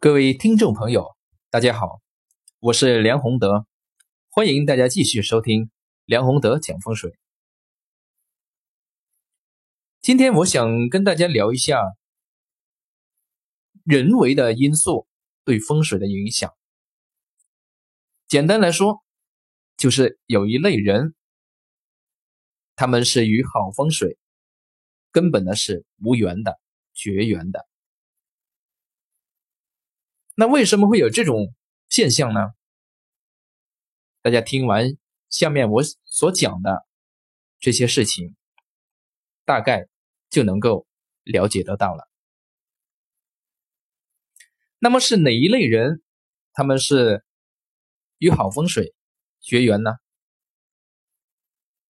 各位听众朋友，大家好，我是梁宏德，欢迎大家继续收听梁宏德讲风水。今天我想跟大家聊一下人为的因素对风水的影响。简单来说，就是有一类人，他们是与好风水根本呢是无缘的、绝缘的。那为什么会有这种现象呢？大家听完下面我所讲的这些事情，大概就能够了解得到了。那么是哪一类人，他们是与好风水绝缘呢？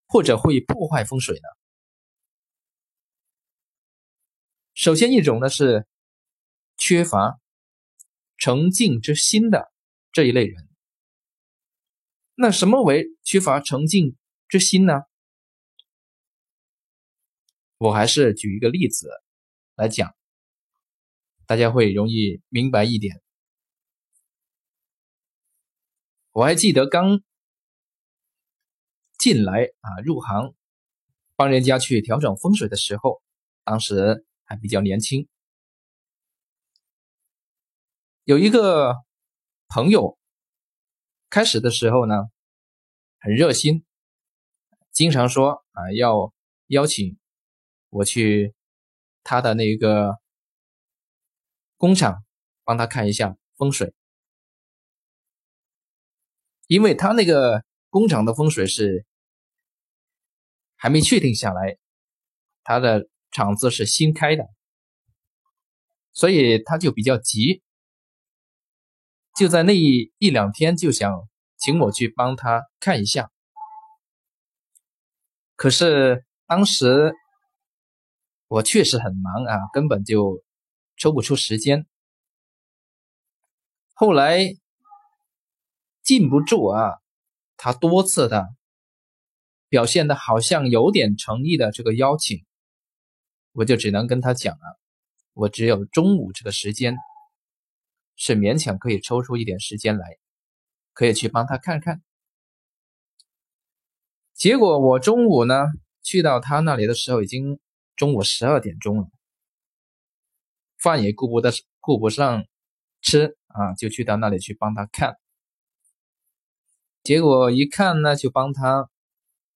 或者会破坏风水呢？首先一种呢是缺乏。诚敬之心的这一类人，那什么为缺乏诚敬之心呢？我还是举一个例子来讲，大家会容易明白一点。我还记得刚进来啊，入行帮人家去调整风水的时候，当时还比较年轻。有一个朋友，开始的时候呢，很热心，经常说啊要邀请我去他的那个工厂帮他看一下风水，因为他那个工厂的风水是还没确定下来，他的厂子是新开的，所以他就比较急。就在那一一两天，就想请我去帮他看一下。可是当时我确实很忙啊，根本就抽不出时间。后来禁不住啊，他多次的表现的好像有点诚意的这个邀请，我就只能跟他讲了，我只有中午这个时间。是勉强可以抽出一点时间来，可以去帮他看看。结果我中午呢去到他那里的时候，已经中午十二点钟了，饭也顾不得顾不上吃啊，就去到那里去帮他看。结果一看呢，就帮他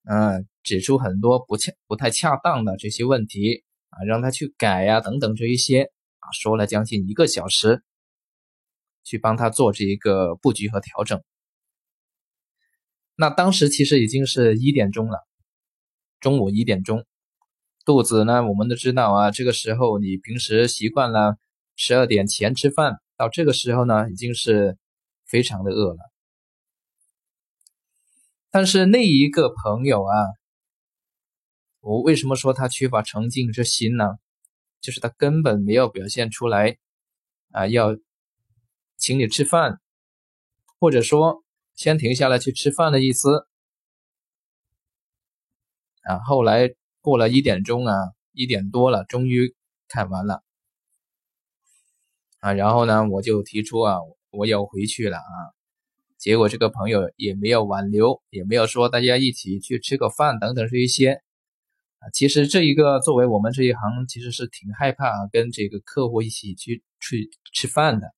嗯指出很多不恰不太恰当的这些问题啊，让他去改呀等等这一些啊，说了将近一个小时。去帮他做这一个布局和调整。那当时其实已经是一点钟了，中午一点钟，肚子呢，我们都知道啊，这个时候你平时习惯了十二点前吃饭，到这个时候呢，已经是非常的饿了。但是那一个朋友啊，我为什么说他缺乏诚敬之心呢？就是他根本没有表现出来啊，要。请你吃饭，或者说先停下来去吃饭的意思啊。后来过了一点钟啊，一点多了，终于看完了啊。然后呢，我就提出啊，我要回去了啊。结果这个朋友也没有挽留，也没有说大家一起去吃个饭等等这一些啊。其实这一个作为我们这一行，其实是挺害怕跟这个客户一起去去吃饭的。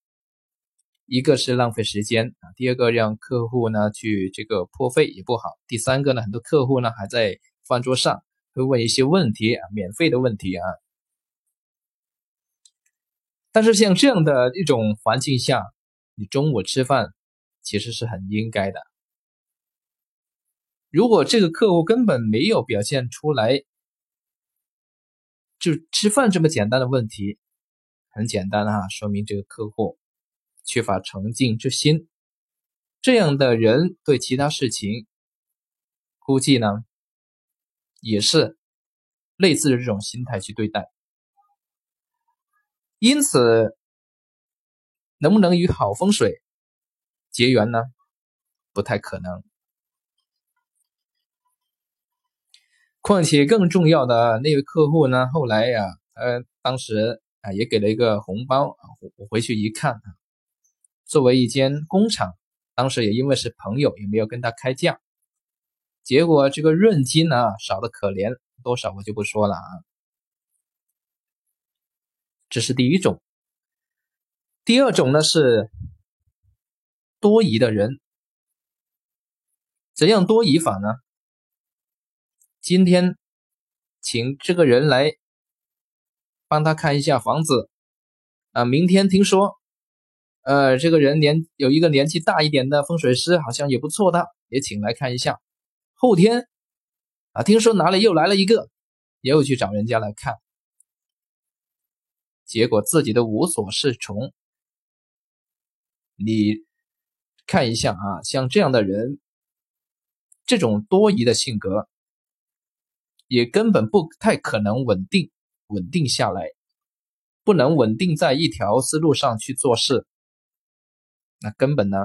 一个是浪费时间啊，第二个让客户呢去这个破费也不好，第三个呢很多客户呢还在饭桌上会问一些问题啊，免费的问题啊。但是像这样的一种环境下，你中午吃饭其实是很应该的。如果这个客户根本没有表现出来，就吃饭这么简单的问题，很简单啊，说明这个客户。缺乏诚敬之心，这样的人对其他事情，估计呢，也是类似的这种心态去对待。因此，能不能与好风水结缘呢？不太可能。况且更重要的那位客户呢，后来呀，呃，当时啊也给了一个红包啊，我回去一看啊。作为一间工厂，当时也因为是朋友，也没有跟他开价。结果这个润金呢少的可怜，多少我就不说了啊。这是第一种。第二种呢是多疑的人，怎样多疑法呢？今天请这个人来帮他看一下房子啊，明天听说，呃，这个人年有一个年纪大一点的风水师，好像也不错的，也请来看一下。后天啊，听说哪里又来了一个，又去找人家来看，结果自己都无所适从。你看一下啊，像这样的人，这种多疑的性格，也根本不太可能稳定稳定下来，不能稳定在一条思路上去做事，那根本呢，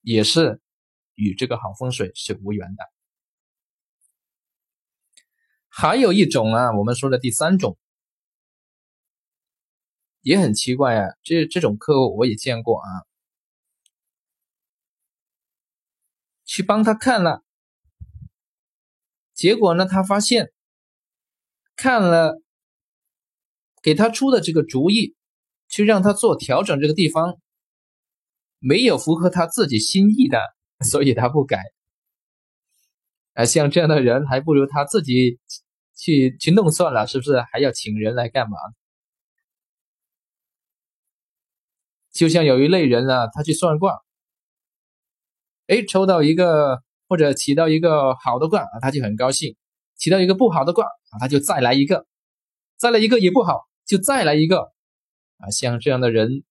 也是。与这个好风水是无缘的。还有一种啊，我们说的第三种也很奇怪啊，这这种客户我也见过啊，去帮他看了，结果呢，他发现看了给他出的这个主意，去让他做调整，这个地方没有符合他自己心意的。所以他不改，啊，像这样的人还不如他自己去去弄算了，是不是？还要请人来干嘛？就像有一类人啊，他去算卦，哎，抽到一个或者起到一个好的卦啊，他就很高兴；起到一个不好的卦啊，他就再来一个，再来一个也不好，就再来一个，啊，像这样的人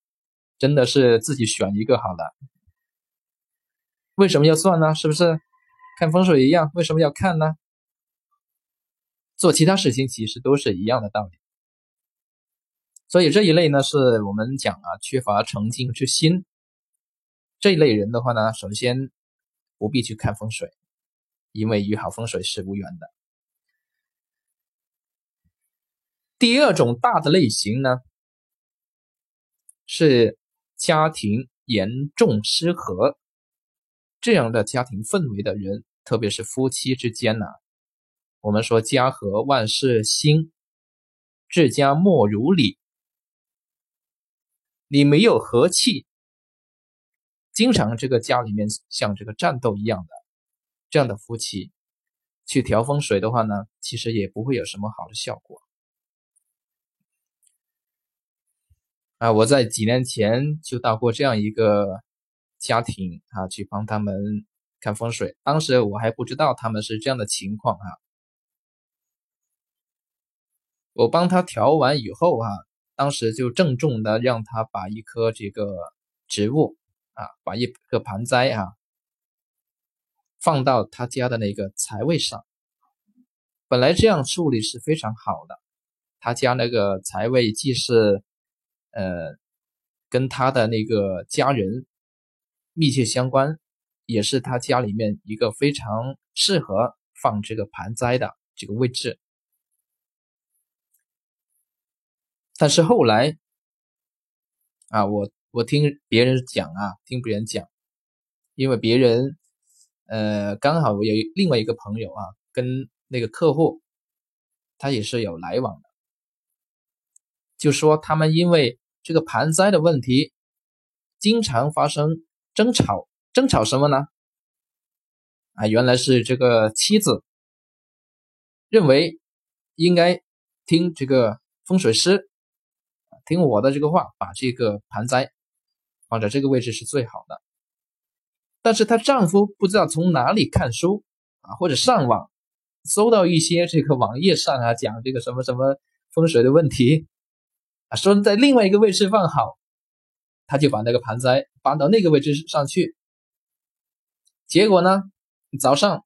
真的是自己选一个好了。为什么要算呢？是不是看风水一样？为什么要看呢？做其他事情其实都是一样的道理。所以这一类呢，是我们讲啊，缺乏诚敬之心。这一类人的话呢，首先不必去看风水，因为与好风水是无缘的。第二种大的类型呢，是家庭严重失和。这样的家庭氛围的人，特别是夫妻之间呢，我们说家和万事兴，治家莫如礼。你没有和气，经常这个家里面像这个战斗一样的，这样的夫妻去调风水的话呢，其实也不会有什么好的效果。啊，我在几年前就到过这样一个。家庭啊，去帮他们看风水。当时我还不知道他们是这样的情况啊。我帮他调完以后啊，当时就郑重的让他把一棵这个植物啊，把一个盆栽啊，放到他家的那个财位上。本来这样处理是非常好的，他家那个财位既是呃跟他的那个家人。密切相关，也是他家里面一个非常适合放这个盆栽的这个位置。但是后来，啊，我我听别人讲啊，听别人讲，因为别人，呃，刚好我有另外一个朋友啊，跟那个客户，他也是有来往的，就说他们因为这个盘栽的问题，经常发生。争吵，争吵什么呢？啊，原来是这个妻子认为应该听这个风水师，听我的这个话，把这个盘栽放在这个位置是最好的。但是她丈夫不知道从哪里看书啊，或者上网搜到一些这个网页上啊讲这个什么什么风水的问题啊，说在另外一个位置放好。他就把那个盆栽搬到那个位置上去，结果呢，早上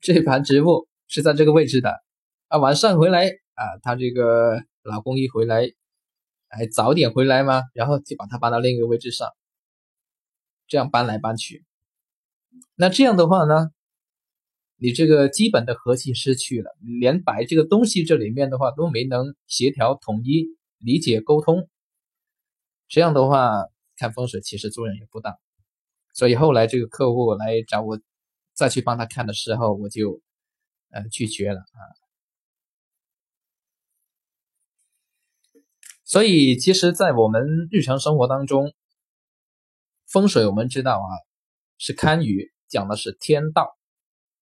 这盘植物是在这个位置的，啊，晚上回来啊，他这个老公一回来，哎，早点回来嘛，然后就把它搬到另一个位置上，这样搬来搬去，那这样的话呢，你这个基本的和气失去了，连摆这个东西这里面的话都没能协调统一理解沟通，这样的话。看风水其实作用也不大。所以后来这个客户来找我再去帮他看的时候，我就呃拒绝了啊。所以其实，在我们日常生活当中，风水我们知道啊，是堪舆，讲的是天道，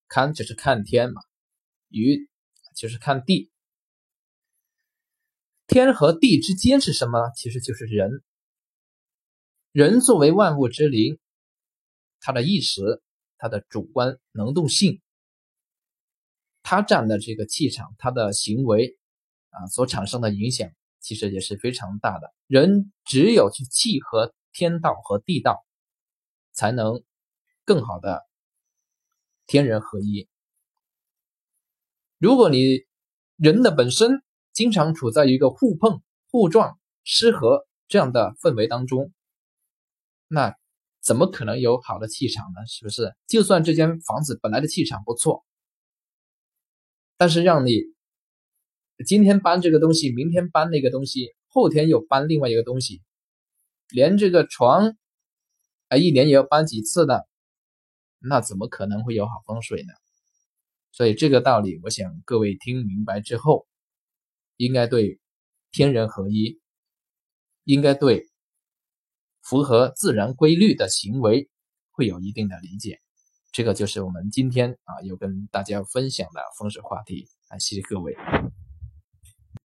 堪就是看天嘛，舆就是看地。天和地之间是什么？其实就是人。人作为万物之灵，他的意识、他的主观能动性，他占的这个气场，他的行为啊所产生的影响，其实也是非常大的。人只有去契合天道和地道，才能更好的天人合一。如果你人的本身，经常处在一个互碰、互撞、失和这样的氛围当中，那怎么可能有好的气场呢？是不是？就算这间房子本来的气场不错，但是让你今天搬这个东西，明天搬那个东西，后天又搬另外一个东西，连这个床啊一年也要搬几次的，那怎么可能会有好风水呢？所以这个道理，我想各位听明白之后。应该对天人合一，应该对符合自然规律的行为会有一定的理解。这个就是我们今天啊，要跟大家分享的风水话题啊，谢谢各位。